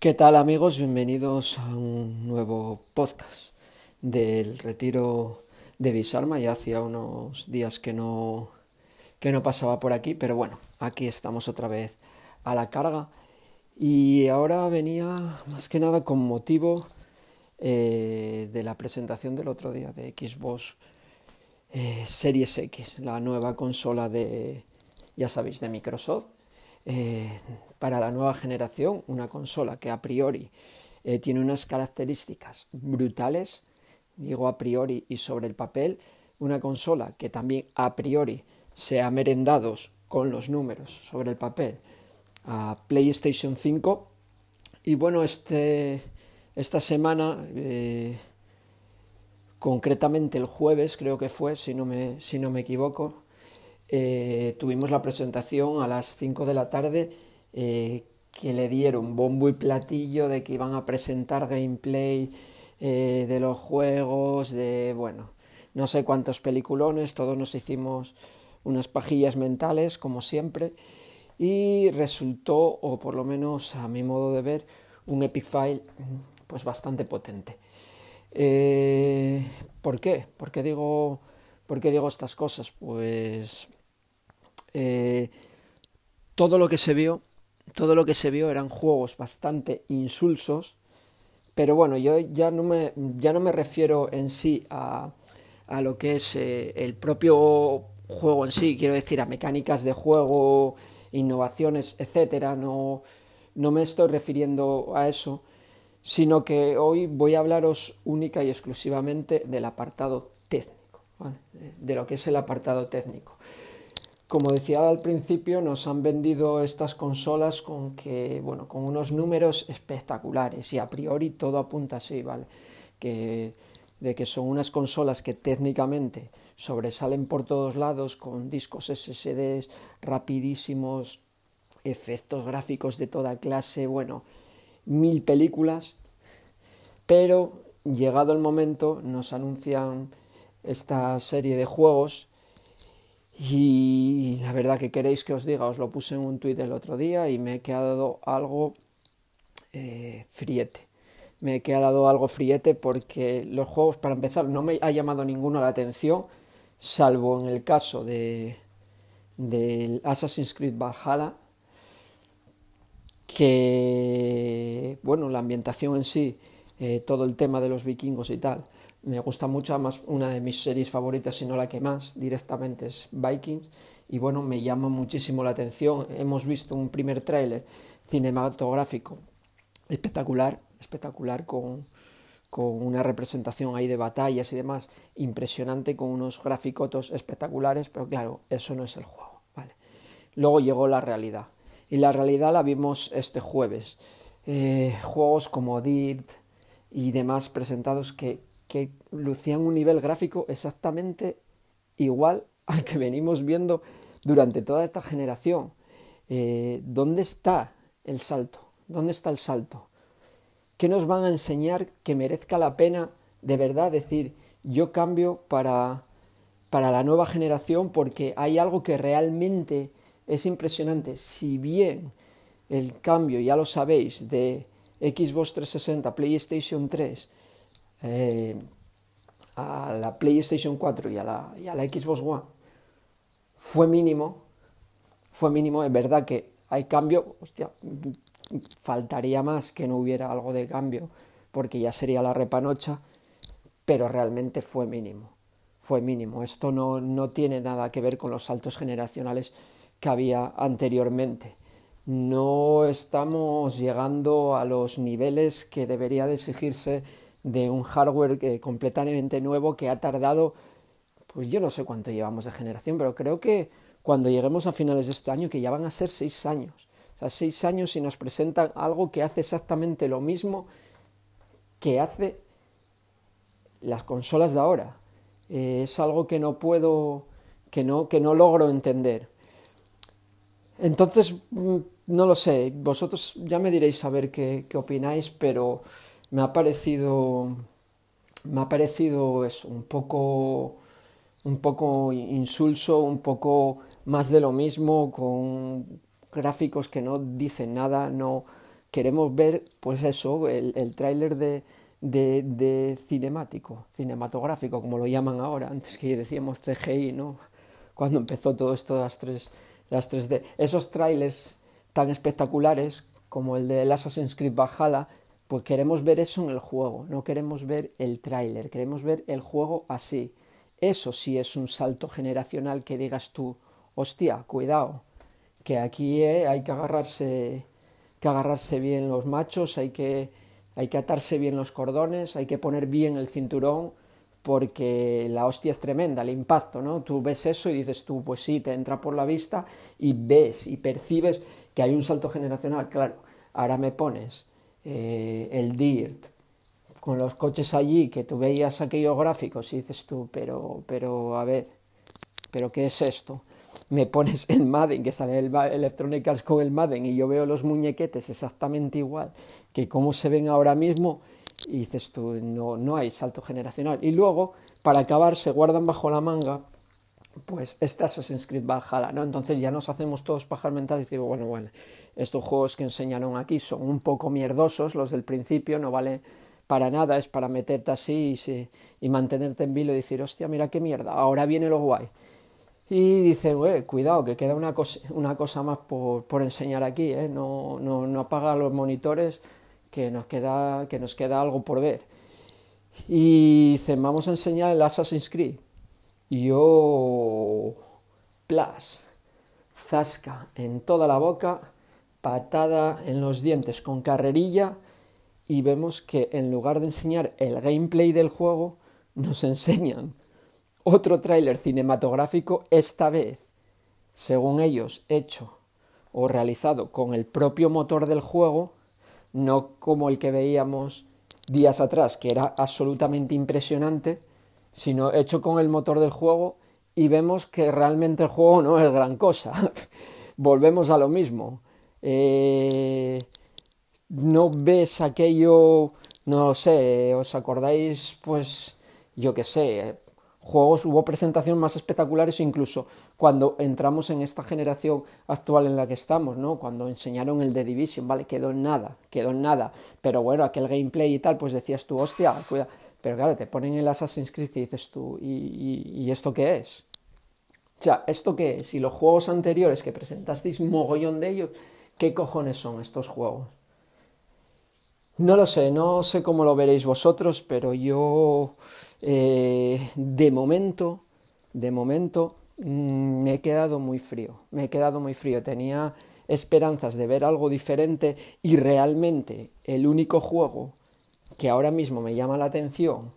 ¿Qué tal amigos? Bienvenidos a un nuevo podcast del retiro de Bisarma. Ya hacía unos días que no, que no pasaba por aquí, pero bueno, aquí estamos otra vez a la carga. Y ahora venía más que nada con motivo eh, de la presentación del otro día de Xbox eh, Series X, la nueva consola de, ya sabéis, de Microsoft. Eh, para la nueva generación, una consola que a priori eh, tiene unas características brutales, digo a priori y sobre el papel, una consola que también a priori se ha merendados con los números sobre el papel a PlayStation 5 y bueno, este, esta semana, eh, concretamente el jueves creo que fue, si no me, si no me equivoco, eh, tuvimos la presentación a las 5 de la tarde eh, que le dieron bombo y platillo de que iban a presentar gameplay eh, de los juegos, de, bueno, no sé cuántos peliculones, todos nos hicimos unas pajillas mentales, como siempre, y resultó, o por lo menos a mi modo de ver, un epic file pues bastante potente. Eh, ¿Por qué? ¿Por qué digo, por qué digo estas cosas? Pues todo lo que se vio todo lo que se vio eran juegos bastante insulsos, pero bueno, yo ya no me, ya no me refiero en sí a, a lo que es eh, el propio juego en sí, quiero decir a mecánicas de juego, innovaciones, etcétera, no, no me estoy refiriendo a eso, sino que hoy voy a hablaros única y exclusivamente del apartado técnico, de lo que es el apartado técnico. Como decía al principio, nos han vendido estas consolas con que, bueno, con unos números espectaculares y a priori todo apunta así, ¿vale? De que son unas consolas que técnicamente sobresalen por todos lados con discos SSDs rapidísimos, efectos gráficos de toda clase, bueno, mil películas, pero llegado el momento nos anuncian esta serie de juegos y la verdad que queréis que os diga, os lo puse en un tuit el otro día y me he quedado algo eh, friete. Me he quedado algo friete porque los juegos, para empezar, no me ha llamado ninguno la atención, salvo en el caso de del Assassin's Creed Valhalla, que, bueno, la ambientación en sí, eh, todo el tema de los vikingos y tal, me gusta mucho, además una de mis series favoritas, si no la que más directamente es Vikings, y bueno, me llama muchísimo la atención. Hemos visto un primer tráiler cinematográfico espectacular, espectacular con, con una representación ahí de batallas y demás impresionante, con unos graficotos espectaculares, pero claro, eso no es el juego. ¿vale? Luego llegó la realidad, y la realidad la vimos este jueves. Eh, juegos como Dirt y demás presentados que, que lucían un nivel gráfico exactamente igual al que venimos viendo durante toda esta generación. Eh, ¿Dónde está el salto? ¿Dónde está el salto? ¿Qué nos van a enseñar que merezca la pena de verdad decir yo cambio para, para la nueva generación porque hay algo que realmente es impresionante? Si bien el cambio, ya lo sabéis, de Xbox 360, PlayStation 3, eh, a la PlayStation 4 y a la, Xbox One fue mínimo, fue mínimo, es verdad que hay cambio, faltaría más que no hubiera algo de cambio, porque ya sería la repanocha, pero realmente fue mínimo, fue mínimo. Esto no, no tiene nada que ver con los saltos generacionales que había anteriormente. No estamos llegando a los niveles que debería de exigirse de un hardware eh, completamente nuevo que ha tardado, pues yo no sé cuánto llevamos de generación, pero creo que cuando lleguemos a finales de este año, que ya van a ser seis años, o sea, seis años y nos presentan algo que hace exactamente lo mismo que hace las consolas de ahora. Eh, es algo que no puedo, que no, que no logro entender. Entonces, mm, no lo sé, vosotros ya me diréis a ver qué, qué opináis, pero me ha parecido me ha parecido eso, un poco un poco insulso, un poco más de lo mismo, con gráficos que no dicen nada, no, queremos ver, pues eso, el, el tráiler de, de, de, cinemático, cinematográfico, como lo llaman ahora, antes que decíamos CGI, ¿no? Cuando empezó todo esto las, tres, las 3D. Esos trailers tan espectaculares como el de Assassin's Creed Valhalla, pues queremos ver eso en el juego, no queremos ver el tráiler, queremos ver el juego así. Eso sí es un salto generacional que digas tú, hostia, cuidado, que aquí eh, hay que agarrarse, que agarrarse bien los machos, hay que, hay que atarse bien los cordones, hay que poner bien el cinturón, porque la hostia es tremenda, el impacto, ¿no? Tú ves eso y dices tú, pues sí, te entra por la vista y ves y percibes que hay un salto generacional, claro, ahora me pones eh, el DIRT con los coches allí, que tú veías aquellos gráficos y dices tú, pero, pero, a ver, pero ¿qué es esto? Me pones el Madden, que sale el Electronic Arts con el Madden y yo veo los muñequetes exactamente igual que cómo se ven ahora mismo y dices tú, no, no hay salto generacional. Y luego, para acabar, se guardan bajo la manga pues este Assassin's Creed Valhalla, ¿no? Entonces ya nos hacemos todos pajar mentales y digo, bueno, bueno, estos juegos que enseñaron aquí son un poco mierdosos, los del principio, no vale para nada, es para meterte así y, y mantenerte en vilo y decir, hostia, mira qué mierda, ahora viene lo guay. Y dicen, eh, cuidado, que queda una cosa, más por, por enseñar aquí, ¿eh? no, no, no apaga los monitores, que nos queda, que nos queda algo por ver. Y dicen, vamos a enseñar el Assassin's Creed. Yo, plas, zasca en toda la boca, patada en los dientes con carrerilla y vemos que en lugar de enseñar el gameplay del juego, nos enseñan otro tráiler cinematográfico, esta vez, según ellos, hecho o realizado con el propio motor del juego, no como el que veíamos días atrás, que era absolutamente impresionante, sino hecho con el motor del juego y vemos que realmente el juego no es gran cosa. Volvemos a lo mismo. Eh, no ves aquello, no sé, os acordáis, pues, yo qué sé, juegos, hubo presentaciones más espectaculares incluso cuando entramos en esta generación actual en la que estamos, ¿no? Cuando enseñaron el de Division, ¿vale? Quedó en nada, quedó en nada. Pero bueno, aquel gameplay y tal, pues decías tú, hostia, cuida. Pero claro, te ponen el Assassin's Creed y dices tú, ¿y, esto qué es? O sea, ¿esto qué es? Y los juegos anteriores que presentasteis mogollón de ellos, ¿qué cojones son estos juegos? No lo sé, no sé cómo lo veréis vosotros, pero yo eh, de momento, de momento, mm, me he quedado muy frío, me he quedado muy frío. Tenía esperanzas de ver algo diferente y realmente el único juego que ahora mismo me llama la atención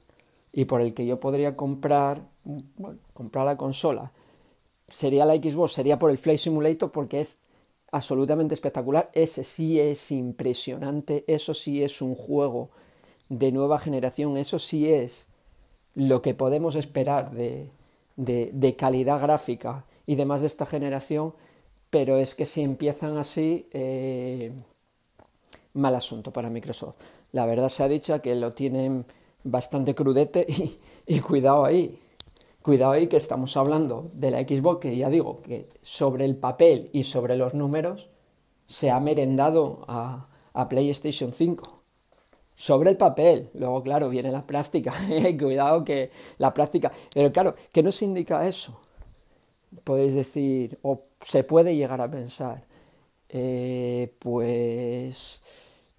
y por el que yo podría comprar, bueno, comprar la consola sería la Xbox, sería por el Flight Simulator porque es absolutamente espectacular. Ese sí es impresionante, eso sí es un juego de nueva generación, eso sí es lo que podemos esperar de, de, calidad gráfica y demás de esta generación, pero es que si empiezan así, eh, mal asunto para Microsoft. La verdad se ha dicho que lo tienen bastante crudete y, cuidado ahí. Cuidado ahí que estamos hablando de la Xbox, que ya digo que sobre el papel y sobre los números se ha merendado a, a PlayStation 5 sobre el papel. Luego, claro, viene la práctica. Cuidado que la práctica. Pero claro, ¿qué nos indica eso? Podéis decir, o se puede llegar a pensar, eh, pues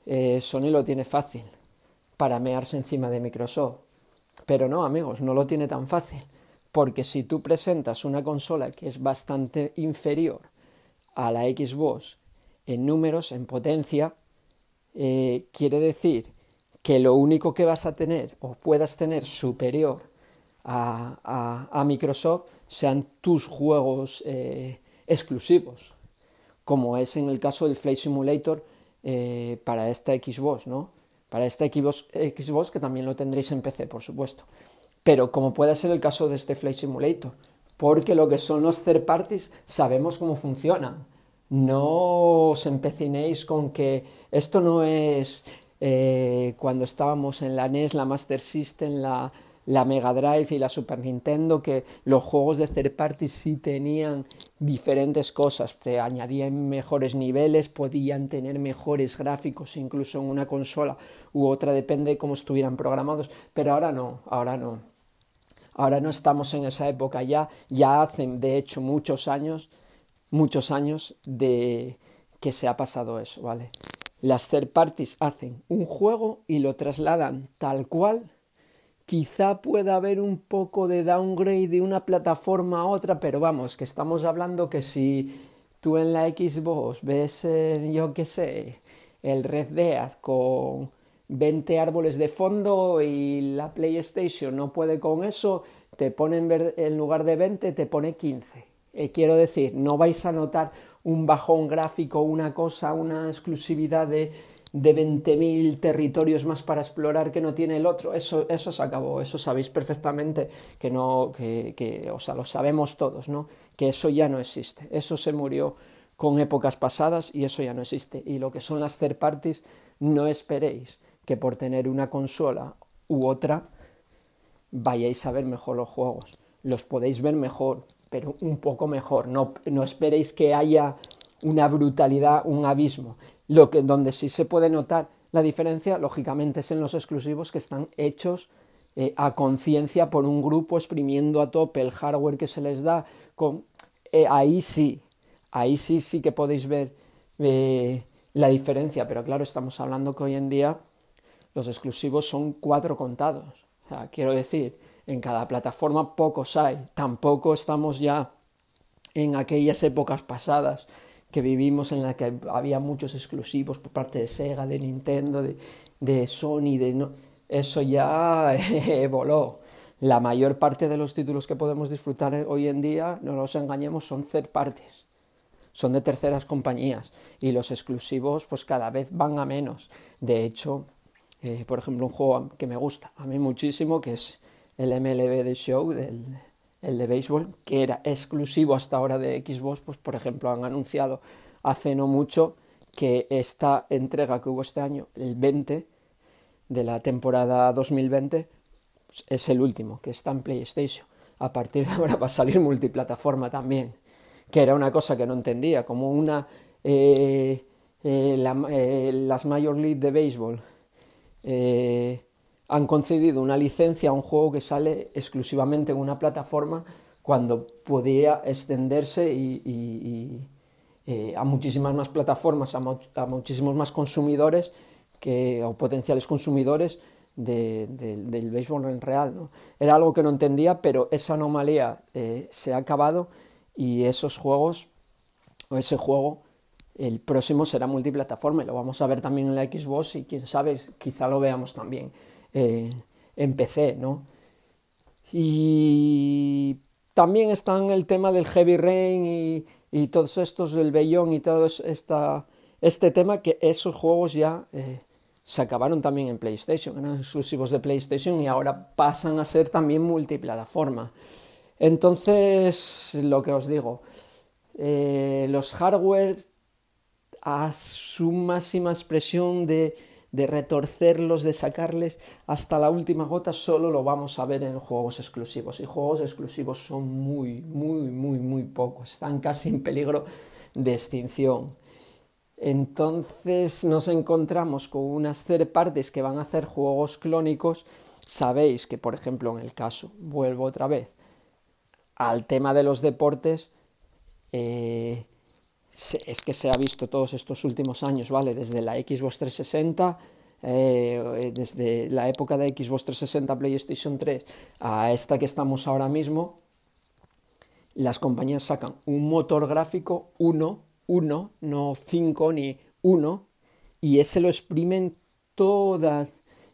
eh, Sony lo tiene fácil para mearse encima de Microsoft. Pero no, amigos, no lo tiene tan fácil. Porque si tú presentas una consola que es bastante inferior a la Xbox en números, en potencia, eh, quiere decir que lo único que vas a tener o puedas tener superior a, Microsoft sean tus juegos eh, exclusivos, como es en el caso del Flight Simulator eh, para esta Xbox, ¿no? Para esta Xbox, que también lo tendréis en PC, por supuesto. Pero como puede ser el caso de este Flight Simulator, porque lo que son los third parties sabemos cómo funcionan. No os empecinéis con que esto no es eh, cuando estábamos en la NES, la Master System, la, la Mega Drive y la Super Nintendo, que los juegos de third party sí tenían diferentes cosas, te añadían mejores niveles, podían tener mejores gráficos incluso en una consola u otra, depende de cómo estuvieran programados, pero ahora no, ahora no. Ahora no estamos en esa época ya, ya hacen de hecho muchos años, muchos años de que se ha pasado eso, ¿vale? Las third parties hacen un juego y lo trasladan tal cual Quizá pueda haber un poco de downgrade de una plataforma a otra, pero vamos, que estamos hablando que si tú en la Xbox ves, yo qué sé, el Red Dead con 20 árboles de fondo y la PlayStation no puede con eso, te ponen en lugar de 20 te pone 15. Eh, quiero decir, no vais a notar un bajón gráfico, una cosa, una exclusividad de de 20.000 territorios más para explorar que no tiene el otro. Eso, eso se acabó, eso sabéis perfectamente que no, que, que, o sea, lo sabemos todos, ¿no? Que eso ya no existe. Eso se murió con épocas pasadas y eso ya no existe. Y lo que son las third parties, no esperéis que por tener una consola u otra vayáis a ver mejor los juegos. Los podéis ver mejor, pero un poco mejor. No, no esperéis que haya una brutalidad, un abismo. Lo que, donde sí se puede notar la diferencia, lógicamente, es en los exclusivos que están hechos eh, a conciencia por un grupo exprimiendo a tope el hardware que se les da. Con, eh, ahí sí, ahí sí, sí que podéis ver eh, la diferencia, pero claro, estamos hablando que hoy en día los exclusivos son cuatro contados. quiero decir, en cada plataforma pocos hay. Tampoco estamos ya en aquellas épocas pasadas que vivimos en la que había muchos exclusivos por parte de Sega, de Nintendo, de, Sony, de no, eso ya voló. La mayor parte de los títulos que podemos disfrutar hoy en día, no nos engañemos, son third parties, son de terceras compañías y los exclusivos pues cada vez van a menos. De hecho, eh, por ejemplo, un juego que me gusta a mí muchísimo, que es el MLB The Show del, el de béisbol, que era exclusivo hasta ahora de Xbox, pues por ejemplo han anunciado hace no mucho que esta entrega que hubo este año, el 20 de la temporada 2020, pues es el último, que está en PlayStation. A partir de ahora va a salir multiplataforma también, que era una cosa que no entendía, como una... Eh, eh, eh, las Major League de béisbol han concedido una licencia a un juego que sale exclusivamente en una plataforma cuando podía extenderse eh, a muchísimas más plataformas, a, muchísimos más consumidores que, o potenciales consumidores del béisbol en real. Era algo que no entendía, pero esa anomalía eh, se ha acabado y esos juegos, o ese juego, el próximo será multiplataforma y lo vamos a ver también en la Xbox y quién sabe, quizá lo veamos también eh, empecé, ¿no? Y también están el tema del Heavy Rain y, todos estos del Beyond y todo esta, este tema que esos juegos ya eh, se acabaron también en PlayStation, eran exclusivos de PlayStation y ahora pasan a ser también multiplataforma. Entonces, lo que os digo, eh, los hardware a su máxima expresión de de retorcerlos, de sacarles hasta la última gota, solo lo vamos a ver en juegos exclusivos. Y juegos exclusivos son muy, muy, muy, muy pocos. Están casi en peligro de extinción. Entonces nos encontramos con unas third partes que van a hacer juegos clónicos. Sabéis que, por ejemplo, en el caso, vuelvo otra vez, al tema de los deportes, eh, es que se ha visto todos estos últimos años, ¿vale? Desde la Xbox 360, eh, desde la época de Xbox 360, PlayStation 3, a esta que estamos ahora mismo, las compañías sacan un motor gráfico, uno, uno, no cinco ni uno, y ese lo exprimen toda,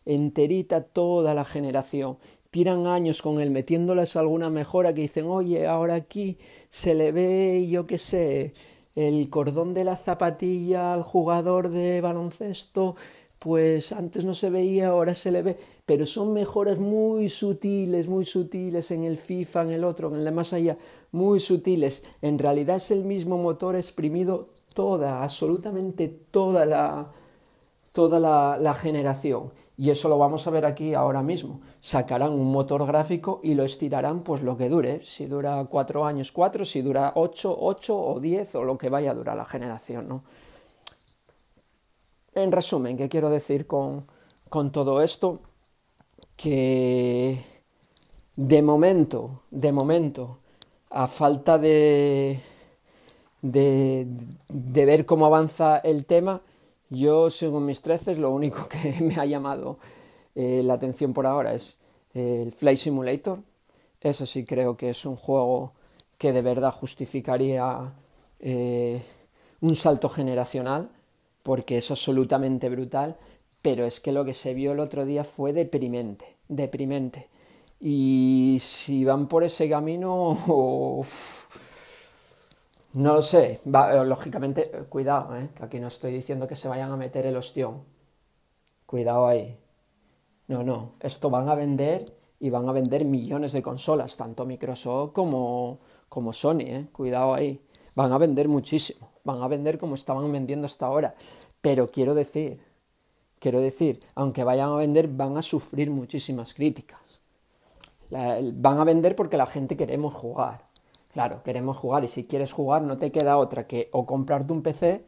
enterita, toda la generación. Tiran años con él metiéndoles alguna mejora que dicen, oye, ahora aquí se le ve, yo qué sé, el cordón de la zapatilla al jugador de baloncesto, pues antes no se veía, ahora se le ve, pero son mejoras muy sutiles, muy sutiles en el FIFA, en el otro, en el de más allá, muy sutiles. En realidad es el mismo motor exprimido toda, absolutamente toda la, toda la, la generación. Y eso lo vamos a ver aquí ahora mismo. Sacarán un motor gráfico y lo estirarán pues lo que dure. Si dura cuatro años, cuatro, si dura ocho, ocho o diez o lo que vaya a durar la generación, ¿no? En resumen, ¿qué quiero decir con, con todo esto? Que de momento, de momento, a falta de, de, de ver cómo avanza el tema, yo, según mis treces, lo único que me ha llamado eh, la atención por ahora es eh, el Flight Simulator. Eso sí creo que es un juego que de verdad justificaría eh, un salto generacional, porque es absolutamente brutal, pero es que lo que se vio el otro día fue deprimente, deprimente. Y si van por ese camino... No lo sé, eh, lógicamente, eh, cuidado, eh, que aquí no estoy diciendo que se vayan a meter el ostión. Cuidado ahí. No, no, esto van a vender y van a vender millones de consolas, tanto Microsoft como, como Sony, ¿eh? cuidado ahí. Van a vender muchísimo, van a vender como estaban vendiendo hasta ahora. Pero quiero decir, quiero decir, aunque vayan a vender, van a sufrir muchísimas críticas. van a vender porque la gente queremos jugar. Claro, queremos jugar y si quieres jugar no te queda otra que o comprarte un PC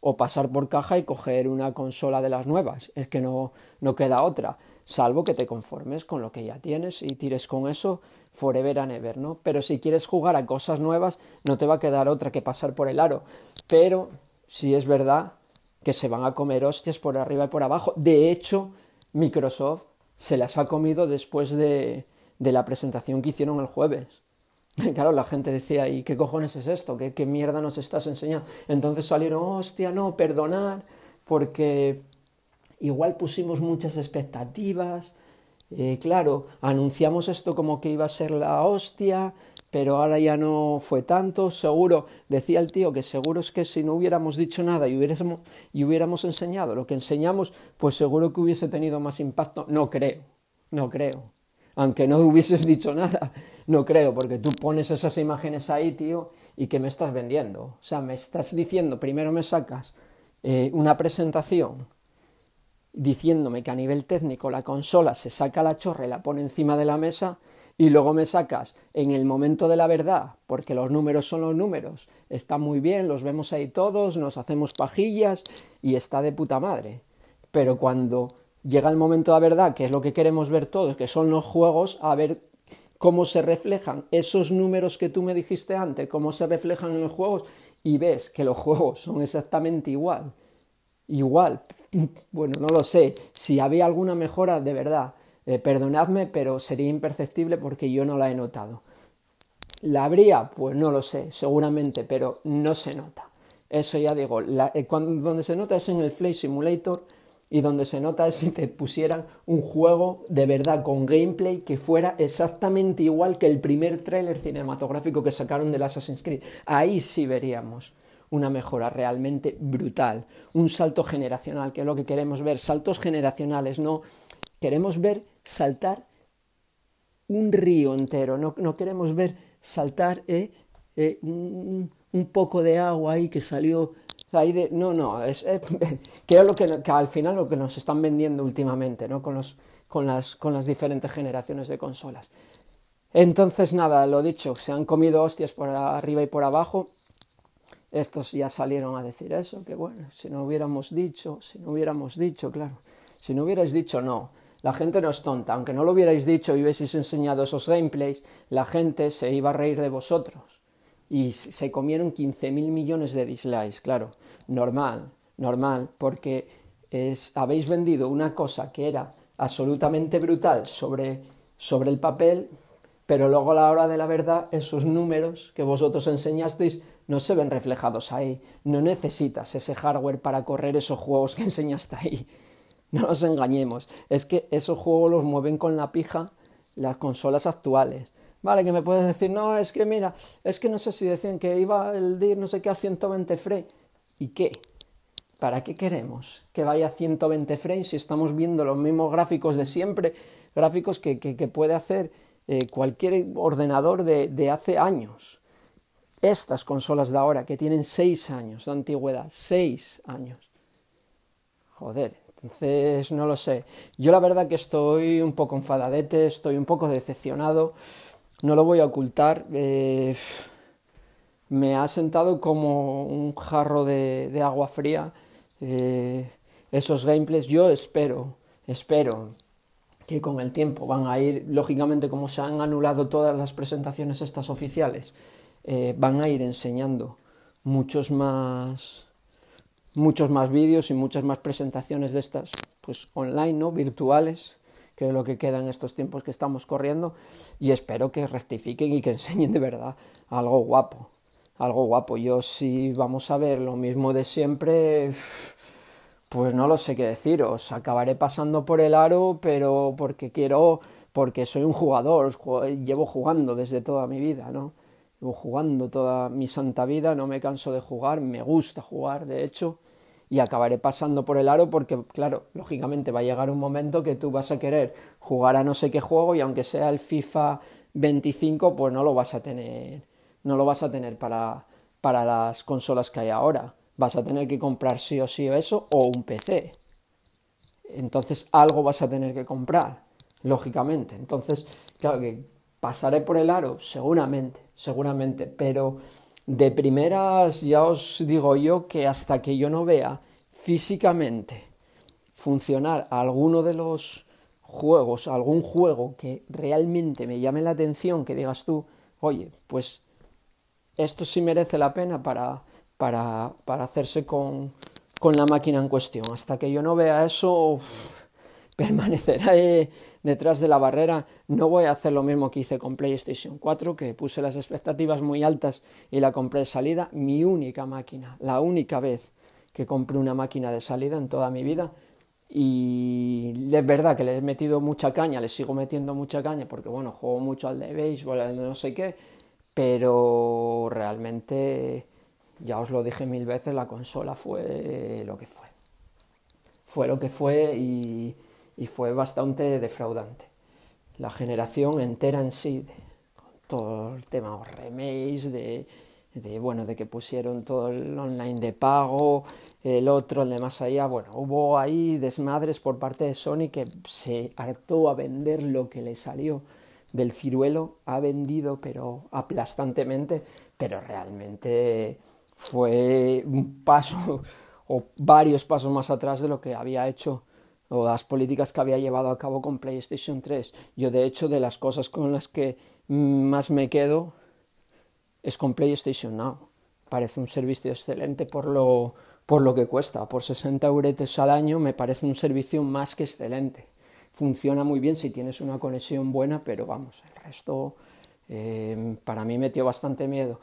o pasar por caja y coger una consola de las nuevas. Es que no, no queda otra, salvo que te conformes con lo que ya tienes y tires con eso forever and ever, ¿no? Pero si quieres jugar a cosas nuevas no te va a quedar otra que pasar por el aro. Pero si es verdad que se van a comer hostias por arriba y por abajo. De hecho, Microsoft se las ha comido después de, de la presentación que hicieron el jueves. Claro, la gente decía, ¿y qué cojones es esto? ¿Qué, mierda nos estás enseñando? Entonces salieron, hostia, no, perdonar, porque igual pusimos muchas expectativas. Eh, claro, anunciamos esto como que iba a ser la hostia, pero ahora ya no fue tanto. Seguro, decía el tío, que seguro es que si no hubiéramos dicho nada y y hubiéramos enseñado lo que enseñamos, pues seguro que hubiese tenido más impacto. No creo, no creo aunque no hubieses dicho nada. No creo, porque tú pones esas imágenes ahí, tío, y que me estás vendiendo. O sea, me estás diciendo, primero me sacas eh, una presentación diciéndome que a nivel técnico la consola se saca la chorra y la pone encima de la mesa, y luego me sacas en el momento de la verdad, porque los números son los números, está muy bien, los vemos ahí todos, nos hacemos pajillas y está de puta madre. Pero cuando llega el momento de la verdad, que es lo que queremos ver todos, que son los juegos, a ver cómo se reflejan esos números que tú me dijiste antes, cómo se reflejan en los juegos, y ves que los juegos son exactamente igual. Igual. Bueno, no lo sé. Si había alguna mejora, de verdad, eh, perdonadme, pero sería imperceptible porque yo no la he notado. ¿La habría? Pues no lo sé, seguramente, pero no se nota. Eso ya digo, eh, cuando, donde se nota es en el Flight Simulator, y donde se nota es si te pusieran un juego de verdad con gameplay que fuera exactamente igual que el primer tráiler cinematográfico que sacaron del Assassin's Creed. Ahí sí veríamos una mejora realmente brutal, un salto generacional, que es lo que queremos ver, saltos generacionales, no. Queremos ver saltar un río entero, no, no queremos ver saltar eh, eh, un, un, poco de agua ahí que salió no, no, es, que lo que, al final lo que nos están vendiendo últimamente, ¿no? Con, los, con, las, con las diferentes generaciones de consolas. Entonces, nada, lo dicho, se han comido hostias por arriba y por abajo. Estos ya salieron a decir eso, que bueno, si no hubiéramos dicho, si no hubiéramos dicho, claro, si no hubierais dicho no, la gente no es tonta, aunque no lo hubierais dicho y hubieseis enseñado esos gameplays, la gente se iba a reír de vosotros y se comieron 15 mil millones de dislikes, claro, normal, normal, porque es, habéis vendido una cosa que era absolutamente brutal sobre, sobre el papel, pero luego a la hora de la verdad esos números que vosotros enseñasteis no se ven reflejados ahí. No necesitas ese hardware para correr esos juegos que enseñaste ahí. No nos engañemos. Es que esos juegos los mueven con la pija las consolas actuales. Vale, que me puedes decir, no, es que mira, es que no sé si decían que iba el DIR no sé qué a 120 frames. ¿Y qué? ¿Para qué queremos que vaya a 120 frames si estamos viendo los mismos gráficos de siempre? Gráficos que, puede hacer eh, cualquier ordenador de, de hace años. Estas consolas de ahora que tienen 6 años de antigüedad, 6 años. Joder, Entonces, no lo sé. Yo la verdad que estoy un poco enfadadete, estoy un poco decepcionado, no lo voy a ocultar. Eh, me ha sentado como un jarro de, agua fría eh, esos gameplays. Yo espero, espero que con el tiempo van a ir, lógicamente como se han anulado todas las presentaciones estas oficiales, eh, van a ir enseñando muchos más muchos más vídeos y muchas más presentaciones de estas pues online, ¿no? virtuales, que es lo que queda en estos tiempos que estamos corriendo y espero que rectifiquen y que enseñen de verdad algo guapo, algo guapo. Yo si vamos a ver lo mismo de siempre, pues no lo sé qué deciros, acabaré pasando por el aro, pero porque quiero porque soy un jugador, llevo jugando desde toda mi vida, ¿no? jugando toda mi santa vida, no me canso de jugar, me gusta jugar, de hecho, y acabaré pasando por el aro porque, claro, lógicamente va a llegar un momento que tú vas a querer jugar a no sé qué juego y aunque sea el FIFA 25, pues no lo vas a tener, no lo vas a tener para, para las consolas que hay ahora. Vas a tener que comprar sí o sí eso o un PC. Entonces algo vas a tener que comprar, lógicamente. Entonces, claro que pasaré por el aro, seguramente, seguramente, pero de primeras ya os digo yo que hasta que yo no vea físicamente funcionar alguno de los juegos, algún juego que realmente me llame la atención, que digas tú, oye, pues esto sí merece la pena para, para, para hacerse con, con, la máquina en cuestión. Hasta que yo no vea eso, permanecerá detrás de la barrera. No voy a hacer lo mismo que hice con PlayStation 4, que puse las expectativas muy altas y la compré de salida. Mi única máquina, la única vez que compré una máquina de salida en toda mi vida. Y es verdad que le he metido mucha caña, le sigo metiendo mucha caña, porque bueno, juego mucho al de béisbol, al de no sé qué, pero realmente, ya os lo dije mil veces, la consola fue lo que fue. Fue lo que fue y y fue bastante defraudante. La generación entera en sí, con todo el tema de remakes, de, de, bueno, de que pusieron todo el online de pago, el otro, el de más allá, bueno, hubo ahí desmadres por parte de Sony que se hartó a vender lo que le salió del ciruelo, ha vendido pero aplastantemente, pero realmente fue un paso o varios pasos más atrás de lo que había hecho o las políticas que había llevado a cabo con PlayStation 3. Yo de hecho de las cosas con las que más me quedo es con PlayStation Now. Parece un servicio excelente por lo, por lo que cuesta. Por 60 euros al año me parece un servicio más que excelente. Funciona muy bien si tienes una conexión buena, pero vamos, el resto eh, para mí metió bastante miedo.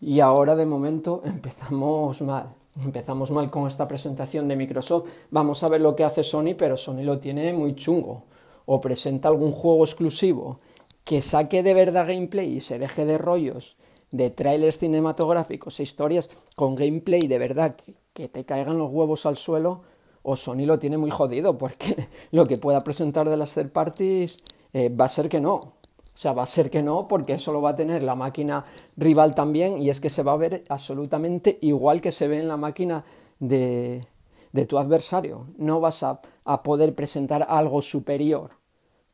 Y ahora de momento empezamos mal. Empezamos mal con esta presentación de Microsoft. Vamos a ver lo que hace Sony, pero Sony lo tiene muy chungo. O presenta algún juego exclusivo que saque de verdad gameplay y se deje de rollos de trailers cinematográficos e historias con gameplay de verdad que, te caigan los huevos al suelo, o Sony lo tiene muy jodido, porque lo que pueda presentar de las third parties eh, va a ser que no. O sea, va a ser que no, porque eso lo va a tener la máquina rival también, y es que se va a ver absolutamente igual que se ve en la máquina de, de tu adversario. No vas a, a, poder presentar algo superior.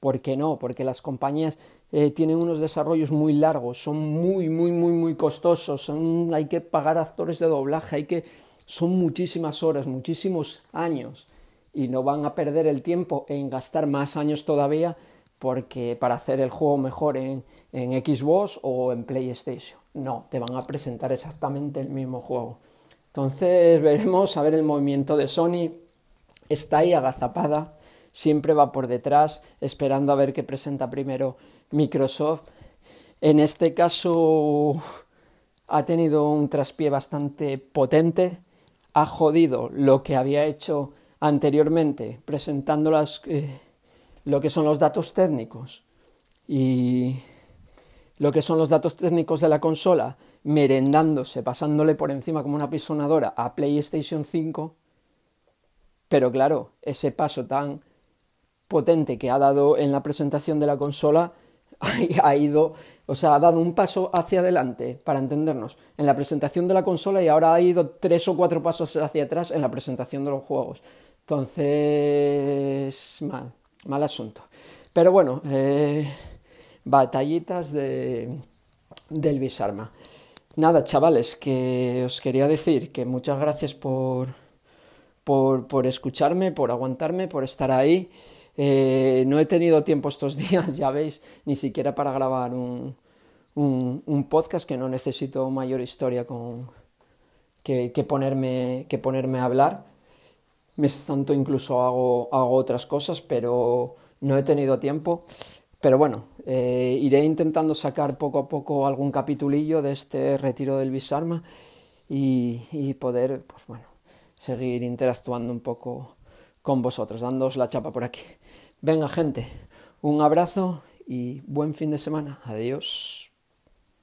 ¿Por qué no? Porque las compañías eh, tienen unos desarrollos muy largos, son muy, muy, muy, muy costosos, hay que pagar actores de doblaje, hay que, son muchísimas horas, muchísimos años, y no van a perder el tiempo en gastar más años todavía porque para hacer el juego mejor en, Xbox o en PlayStation. No, te van a presentar exactamente el mismo juego. Entonces veremos a ver el movimiento de Sony. Está ahí agazapada, siempre va por detrás, esperando a ver qué presenta primero Microsoft. En este caso ha tenido un traspié bastante potente, ha jodido lo que había hecho anteriormente presentando las, eh, lo que son los datos técnicos y lo que son los datos técnicos de la consola, merendándose, pasándole por encima como una pisonadora a PlayStation 5, pero claro, ese paso tan potente que ha dado en la presentación de la consola ha ido, o sea, ha dado un paso hacia adelante, para entendernos, en la presentación de la consola y ahora ha ido tres o cuatro pasos hacia atrás en la presentación de los juegos. Entonces, mal, mal asunto. Pero bueno, eh, batallitas de, del Bisarma. Nada, chavales, que os quería decir que muchas gracias por, por, por escucharme, por aguantarme, por estar ahí. Eh, no he tenido tiempo estos días, ya veis, ni siquiera para grabar un, un, podcast que no necesito mayor historia con, que, que, ponerme, que ponerme a hablar. Me tanto incluso hago, hago otras cosas, pero no he tenido tiempo. Pero bueno, eh, iré intentando sacar poco a poco algún capitulillo de este retiro del Bisarma y, y poder, pues bueno, seguir interactuando un poco con vosotros, dándoos la chapa por aquí. Venga, gente, un abrazo y buen fin de semana. Adiós.